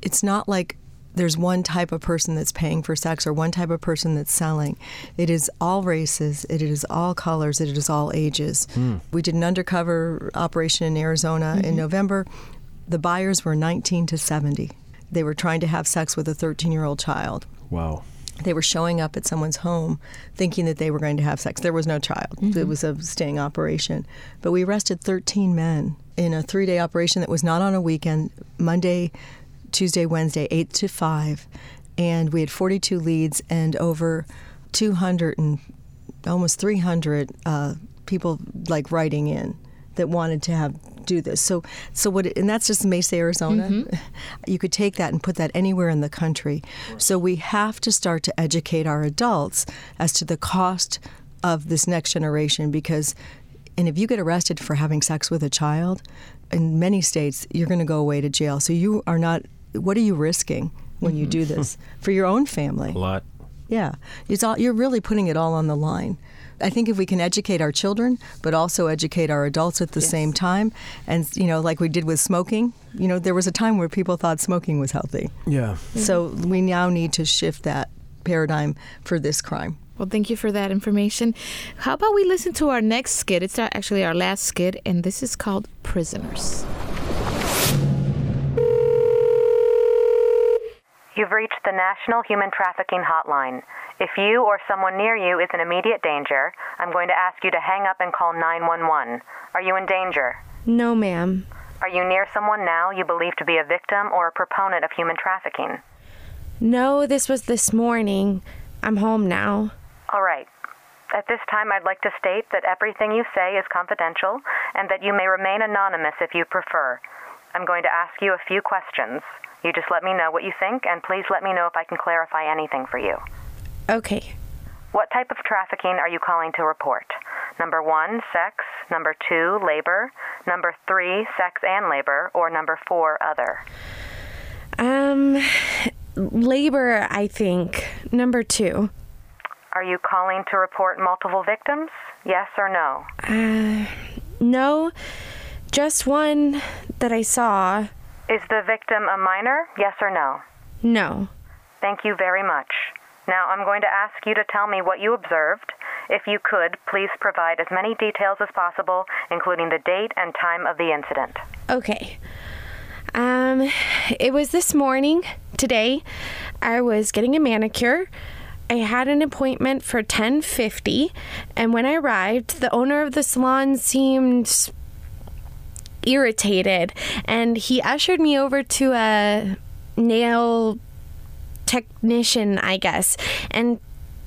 it's not like there's one type of person that's paying for sex or one type of person that's selling. It is all races, it is all colors, it is all ages. Hmm. We did an undercover operation in Arizona in mm-hmm. November. The buyers were 19 to 70. They were trying to have sex with a 13 year old child. Wow. They were showing up at someone's home thinking that they were going to have sex. There was no child, it was a sting operation. But we arrested 13 men in a three day operation that was not on a weekend Monday, Tuesday, Wednesday, 8 to 5. And we had 42 leads and over 200 and almost 300 uh, people like writing in that wanted to have do this. So, so what? And that's just Mesa, Arizona. Mm-hmm. You could take that and put that anywhere in the country. So we have to start to educate our adults as to the cost of this next generation because. And if you get arrested for having sex with a child, in many states, you're going to go away to jail. So you are not. What are you risking when you mm-hmm. do this for your own family? A lot. Yeah, it's all, you're really putting it all on the line. I think if we can educate our children, but also educate our adults at the same time, and you know, like we did with smoking, you know, there was a time where people thought smoking was healthy. Yeah. So we now need to shift that paradigm for this crime. Well, thank you for that information. How about we listen to our next skit? It's actually our last skit, and this is called Prisoners. You've reached the National Human Trafficking Hotline. If you or someone near you is in immediate danger, I'm going to ask you to hang up and call 911. Are you in danger? No, ma'am. Are you near someone now you believe to be a victim or a proponent of human trafficking? No, this was this morning. I'm home now. All right. At this time, I'd like to state that everything you say is confidential and that you may remain anonymous if you prefer. I'm going to ask you a few questions. You just let me know what you think, and please let me know if I can clarify anything for you. Okay. What type of trafficking are you calling to report? Number one, sex. Number two, labor. Number three, sex and labor. Or number four, other. Um, labor, I think. Number two. Are you calling to report multiple victims? Yes or no? Uh, no, just one that I saw. Is the victim a minor? Yes or no? No. Thank you very much. Now I'm going to ask you to tell me what you observed. If you could, please provide as many details as possible, including the date and time of the incident. Okay. Um, it was this morning, today. I was getting a manicure. I had an appointment for 10:50, and when I arrived, the owner of the salon seemed irritated, and he ushered me over to a nail technician, I guess. And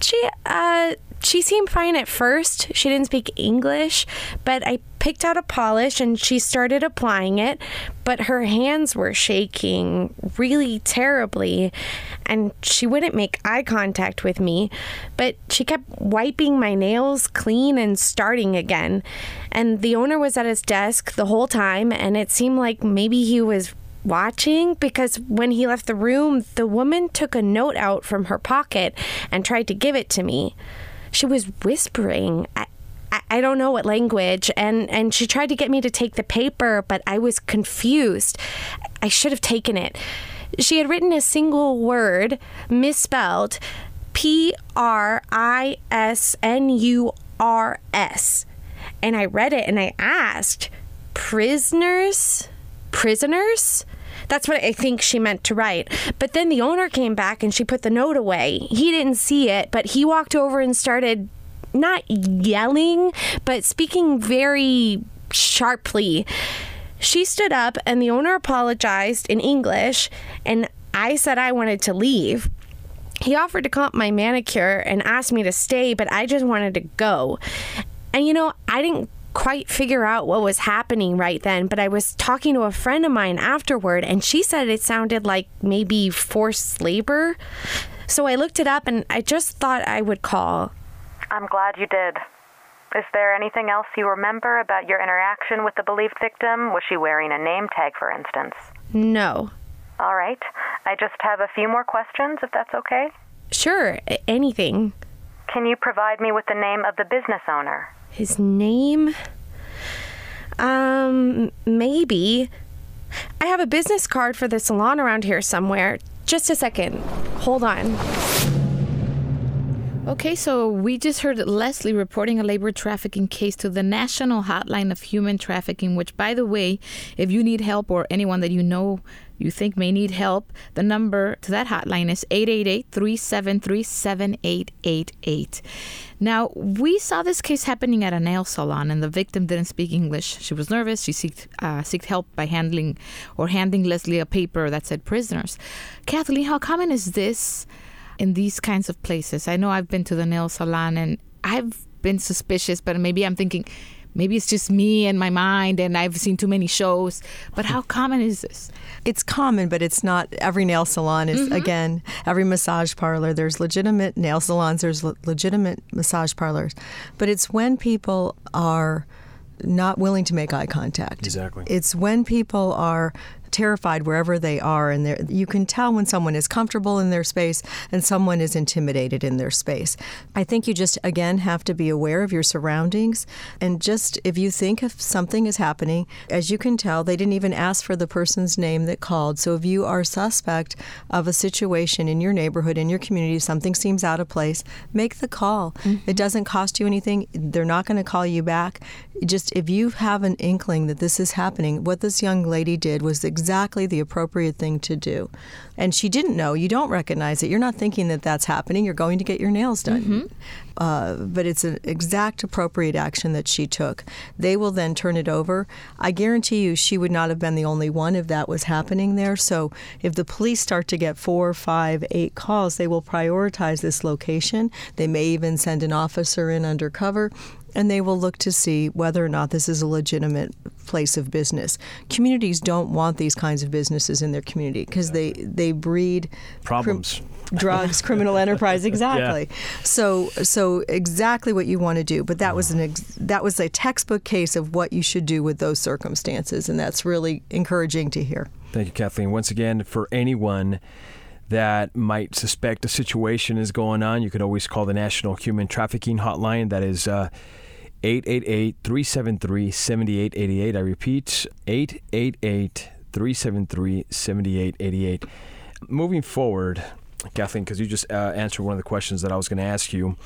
she uh she seemed fine at first. She didn't speak English, but I picked out a polish and she started applying it, but her hands were shaking really terribly and she wouldn't make eye contact with me, but she kept wiping my nails clean and starting again. And the owner was at his desk the whole time and it seemed like maybe he was watching because when he left the room, the woman took a note out from her pocket and tried to give it to me. She was whispering. I, I, don't know what language, and, and she tried to get me to take the paper, but I was confused. I should have taken it. She had written a single word, misspelled P R I S N U R S. And I read it and I asked, prisoners? Prisoners? That's what I think she meant to write. But then the owner came back and she put the note away. He didn't see it, but he walked over and started not yelling, but speaking very sharply. She stood up and the owner apologized in English, and I said I wanted to leave. He offered to comp my manicure and asked me to stay, but I just wanted to go. And you know, I didn't quite figure out what was happening right then, but I was talking to a friend of mine afterward, and she said it sounded like maybe forced labor. So I looked it up and I just thought I would call. I'm glad you did. Is there anything else you remember about your interaction with the believed victim? Was she wearing a name tag, for instance? No. All right. I just have a few more questions, if that's okay. Sure, anything. Can you provide me with the name of the business owner? His name? Um, maybe. I have a business card for the salon around here somewhere. Just a second. Hold on. Okay, so we just heard Leslie reporting a labor trafficking case to the National Hotline of Human Trafficking, which, by the way, if you need help or anyone that you know you think may need help, the number to that hotline is 888 373 7888. Now, we saw this case happening at a nail salon, and the victim didn't speak English. She was nervous. She sought, uh, sought help by handling or handing Leslie a paper that said prisoners. Kathleen, how common is this in these kinds of places? I know I've been to the nail salon and I've been suspicious, but maybe I'm thinking, maybe it's just me and my mind and I've seen too many shows. But how common is this? It's common, but it's not every nail salon is mm-hmm. again every massage parlor. There's legitimate nail salons. There's le- legitimate massage parlors, but it's when people are not willing to make eye contact. Exactly. It's when people are terrified wherever they are and you can tell when someone is comfortable in their space and someone is intimidated in their space. I think you just again have to be aware of your surroundings and just if you think if something is happening, as you can tell, they didn't even ask for the person's name that called. So if you are suspect of a situation in your neighborhood, in your community, something seems out of place, make the call. Mm-hmm. It doesn't cost you anything. They're not going to call you back. Just if you have an inkling that this is happening, what this young lady did was exactly the appropriate thing to do. And she didn't know. You don't recognize it. You're not thinking that that's happening. You're going to get your nails done. Uh, but it's an exact appropriate action that she took. They will then turn it over. I guarantee you she would not have been the only one if that was happening there. So if the police start to get four, five, eight calls, they will prioritize this location. They may even send an officer in undercover and they will look to see whether or not this is a legitimate place of business. Communities don't want these kinds of businesses in their community because they they breed crim- Problems. drugs, criminal enterprise. Exactly. So so exactly what you want to do. But that was an ex- that was a textbook case of what you should do with those circumstances, and that's really encouraging to hear. Thank you, Kathleen. Once again, for anyone that might suspect a situation is going on, you could always call the National Human Trafficking Hotline. That is uh, 888 373 7888. I repeat, 888 373 7888. Moving forward, Kathleen, because you just uh, answered one of the questions that I was going to ask you,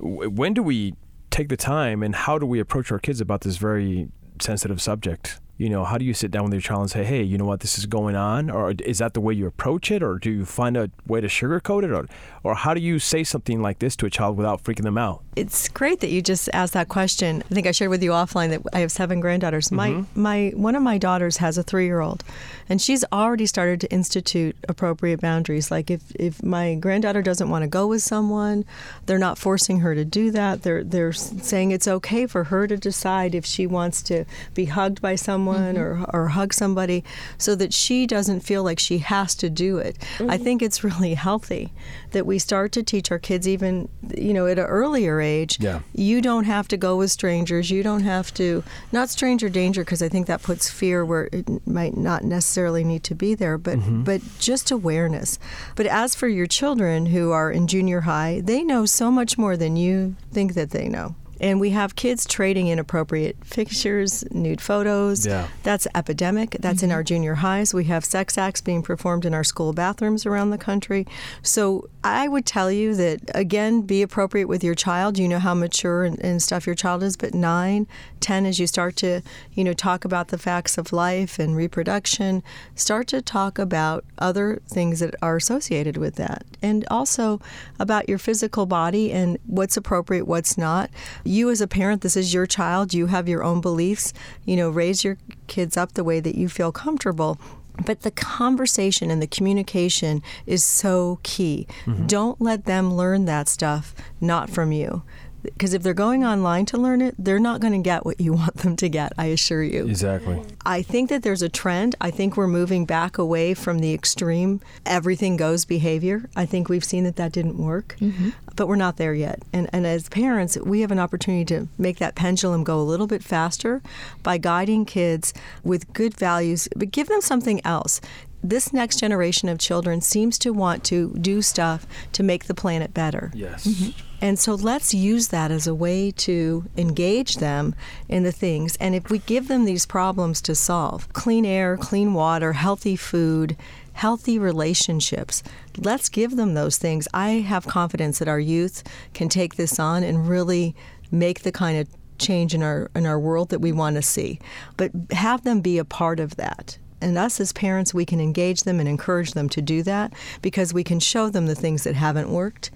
when do we take the time and how do we approach our kids about this very sensitive subject? You know, how do you sit down with your child and say, hey, you know what, this is going on? Or is that the way you approach it? Or do you find a way to sugarcoat it? Or, or how do you say something like this to a child without freaking them out? It's great that you just asked that question. I think I shared with you offline that I have seven granddaughters. My mm-hmm. my one of my daughters has a three year old, and she's already started to institute appropriate boundaries. Like if, if my granddaughter doesn't want to go with someone, they're not forcing her to do that. They're they're saying it's okay for her to decide if she wants to be hugged by someone Mm-hmm. or or hug somebody, so that she doesn't feel like she has to do it. I mm-hmm. think it's really healthy that we start to teach our kids even you know at an earlier age Yeah. you don't have to go with strangers. You don't have to not stranger danger because i think that puts fear where it might not necessarily need to be there but mm-hmm. but just awareness. But as for your children who are in junior high they know so much more than you think that they know And we have kids trading inappropriate pictures, nude photos. Yeah. That's epidemic. That's in mm-hmm. our junior highs. We have sex acts being performed in our school bathrooms around the country. So I would tell you that, again, be appropriate with your child. You know how mature and, and stuff your child is, but nine, ten, as you start to, you know, talk about the facts of life and reproduction, start to talk about other things that are associated with that. And also about your physical body and what's appropriate, what's not. You, as a parent, this is your child. You have your own beliefs. You know, raise your kids up the way that you feel comfortable. But the conversation and the communication is so key. Mm-hmm. Don't let them learn that stuff not from you. Because if they're going online to learn it, they're not going to get what you want them to get, I assure you. Exactly. I think that there's a trend. I think we're moving back away from the extreme everything goes behavior. I think we've seen that that didn't work, mm-hmm. but we're not there yet. And, and as parents, we have an opportunity to make that pendulum go a little bit faster by guiding kids with good values, but give them something else. This next generation of children seems to want to do stuff to make the planet better. Yes. Mm-hmm. And so let's use that as a way to engage them in the things. And if we give them these problems to solve clean air, clean water, healthy food, healthy relationships let's give them those things. I have confidence that our youth can take this on and really make the kind of change in our in our world that we want to see. But have them be a part of that. And us as parents, we can engage them and encourage them to do that because we can show them the things that haven't worked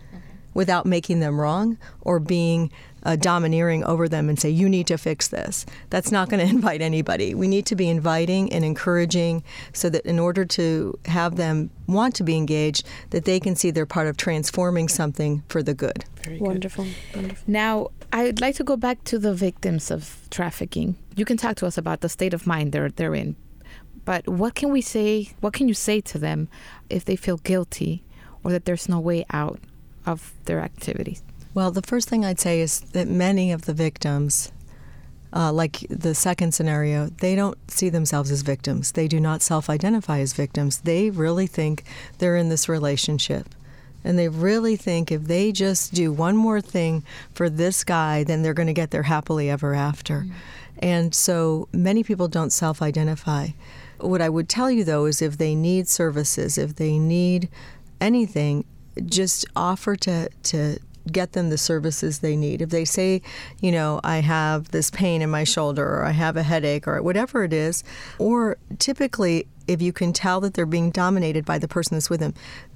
without making them wrong or being uh, domineering over them and say, you need to fix this. That's not going to invite anybody. We need to be inviting and encouraging so that in order to have them want to be engaged, that they can see they're part of transforming something for the good. Wonderful. Wonderful. Now, I'd like to go back to the victims of trafficking. You can talk to us about the state of mind they're, they're in. But what can we say, what can you say to them if they feel guilty or that there's no way out of their activities? Well, the first thing I'd say is that many of the victims, uh, like the second scenario, they don't see themselves as victims. They do not self identify as victims. They really think they're in this relationship. And they really think if they just do one more thing for this guy, then they're going to get their happily ever after. And so many people don't self identify. What I would tell you, though, is if they need services, if they need anything, just offer to, to get them the services they need. If they say, you know, I have this pain in my shoulder or I have a headache or whatever it is, or typically if you can tell that they're being dominated by the person that's with them,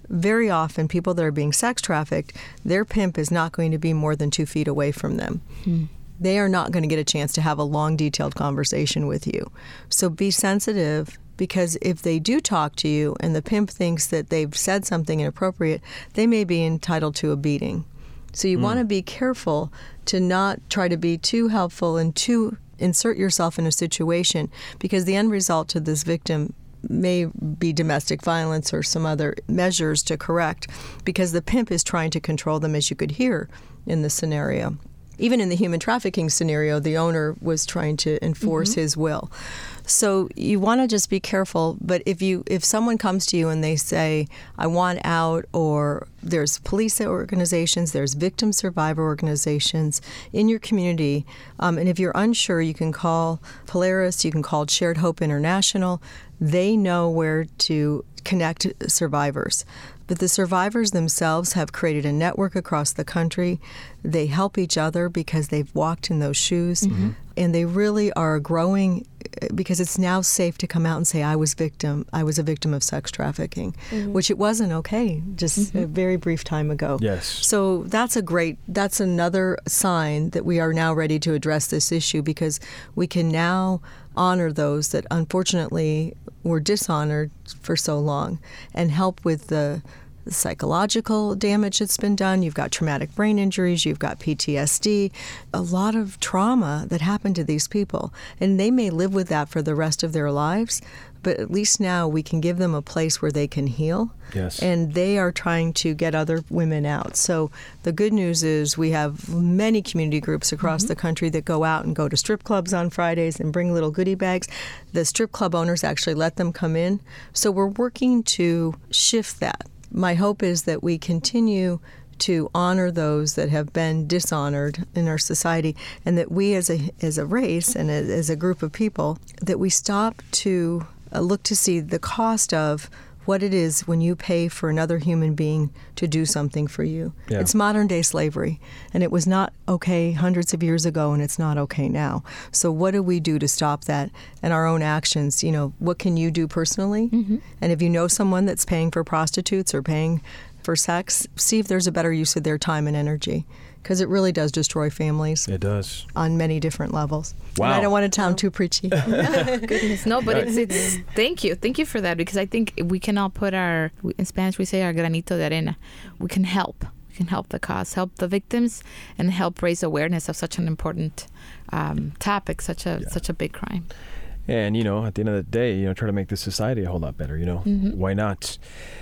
very often people that are being sex trafficked, their pimp is not going to be more than two feet away from them. Hmm. They are not going to get a chance to have a long, detailed conversation with you. So be sensitive because if they do talk to you and the pimp thinks that they've said something inappropriate, they may be entitled to a beating. So you hmm. want to be careful to not try to be too helpful and too insert yourself in a situation because the end result to this victim may be domestic violence or some other measures to correct because the pimp is trying to control them as you could hear in the scenario. Even in the human trafficking scenario, the owner was trying to enforce his will. So you want to just be careful. But if you if someone comes to you and they say, "I want out," or there's police organizations, there's victim survivor organizations in your community, um, and if you're unsure, you can call Polaris, you can call Shared Hope International. They know where to connect survivors. But the survivors themselves have created a network across the country. They help each other because they've walked in those shoes. Mm-hmm. And they really are growing eh, because it's now safe to come out and say, I was victim. I was a victim of sex trafficking, mm-hmm. which it wasn't okay just a mm-hmm. very brief time ago. Yes. So that's a great, that's another sign that we are now ready to address this issue because we can now honor those that unfortunately were dishonored for so long and help with the psychological damage that's been done. You've got traumatic brain injuries, you've got PTSD, a lot of trauma that happened to these people. And they may live with that for the rest of their lives, but at least now we can give them a place where they can heal. Yes. And they are trying to get other women out. So the good news is we have many community groups across mm-hmm. the country that go out and go to strip clubs on Fridays and bring little goodie bags. The strip club owners actually let them come in. So we're working to shift that. My hope is that we continue to honor those that have been dishonored in our society, and that we as a as a race and as, as a group of people that we stop to uh, look to see the cost of what it is when you pay for another human being to do something for you. Yeah. It's modern day slavery, and it was not okay hundreds of years ago, and it's not okay now. So, what do we do to stop that? And our own actions, you know, what can you do personally? And if you know someone that's paying for prostitutes or paying for sex, see if there's a better use of their time and energy, because it really does destroy families It does. on many different levels. And Wow. I don't want to sound too preachy. Goodness, no, but it's, it's thank you, thank you for that because I think we can all put our in Spanish we say our granito de arena. We can help. We can help the cause, help the victims, and help raise awareness of such an important um, topic, such a such a big crime. And you know, at the end of the day, you know, try to make the society a whole lot better. You know, why not?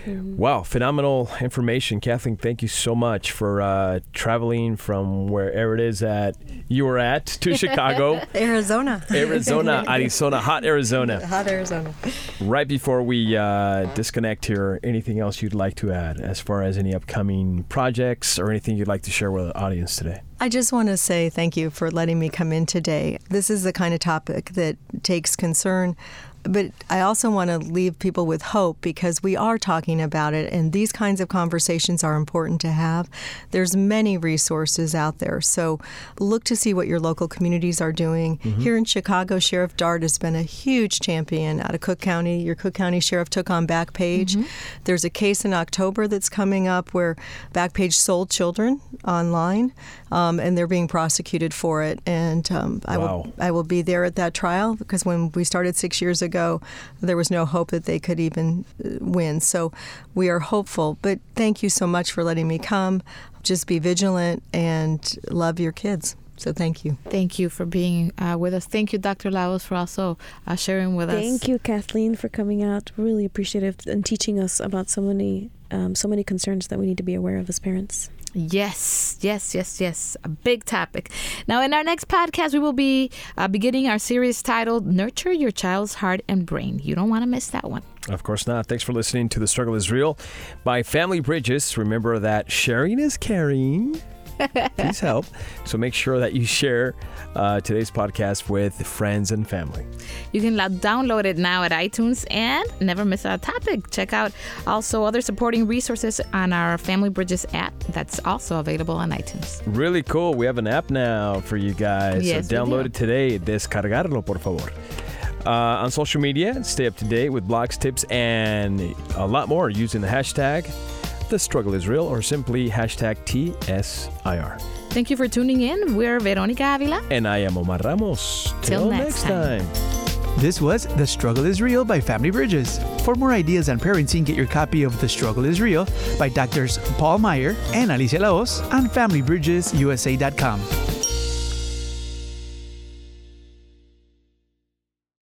Wow, phenomenal information, Kathleen. Thank you so much for uh, traveling from wherever it is that you were at to Chicago, Arizona. Arizona, Arizona, hot Arizona. Hot Arizona. Right before we uh, disconnect here, anything else you'd like to add as far as any upcoming projects or anything you'd like to share with the audience today? I just want to say thank you for letting me come in today. This is the kind of topic that takes concern, but I also want to leave people with hope because we are talking about it and these kinds of conversations are important to have. There's many resources out there. So look to see what your local communities are doing. Here in Chicago, Sheriff Dart has been a huge champion out of Cook County. Your Cook County Sheriff took on Backpage. There's a case in October that's coming up where Backpage sold children online um, and they're being prosecuted for it. And um, I Wow. will I will be there at that trial because when we started six years ago, there was no hope that they could even uh, win. So we are hopeful. But thank you so much for letting me come. Just be vigilant and love your kids. So thank you. Thank you for being uh, with us. Thank you, Dr. La Hoz, for also uh, sharing with us. Thank you, Kathleen, for coming out. Really appreciative and teaching us about so many, um, so many concerns that we need to be aware of as parents. Yes, yes, yes, yes. A big topic. Now, in our next podcast, we will be uh, beginning our series titled Nurture Your Child's Heart and Brain. You don't want to miss that one. Of course not. Thanks for listening to The Struggle is Real by Family Bridges. Remember that sharing is caring. Please help. So make sure that you share uh, today's podcast with friends and family. You can download it now at iTunes and never miss a topic. Check out also other supporting resources on our Family Bridges app that's also available on iTunes. Really cool. We have an app now for you guys. Yes, so download do. it today. Descargarlo, por favor. Uh, on social media, stay up to date with blogs, tips, and a lot more using the hashtag The Struggle is Real or simply hashtag TSIR. Thank you for tuning in. We're Veronica Avila. And I am Omar Ramos. Till next time. This was The Struggle is Real by Family Bridges. For more ideas on parenting, get your copy of The Struggle is Real by doctors Paul Meyer and Alicia La Hoz on FamilyBridgesUSA.com.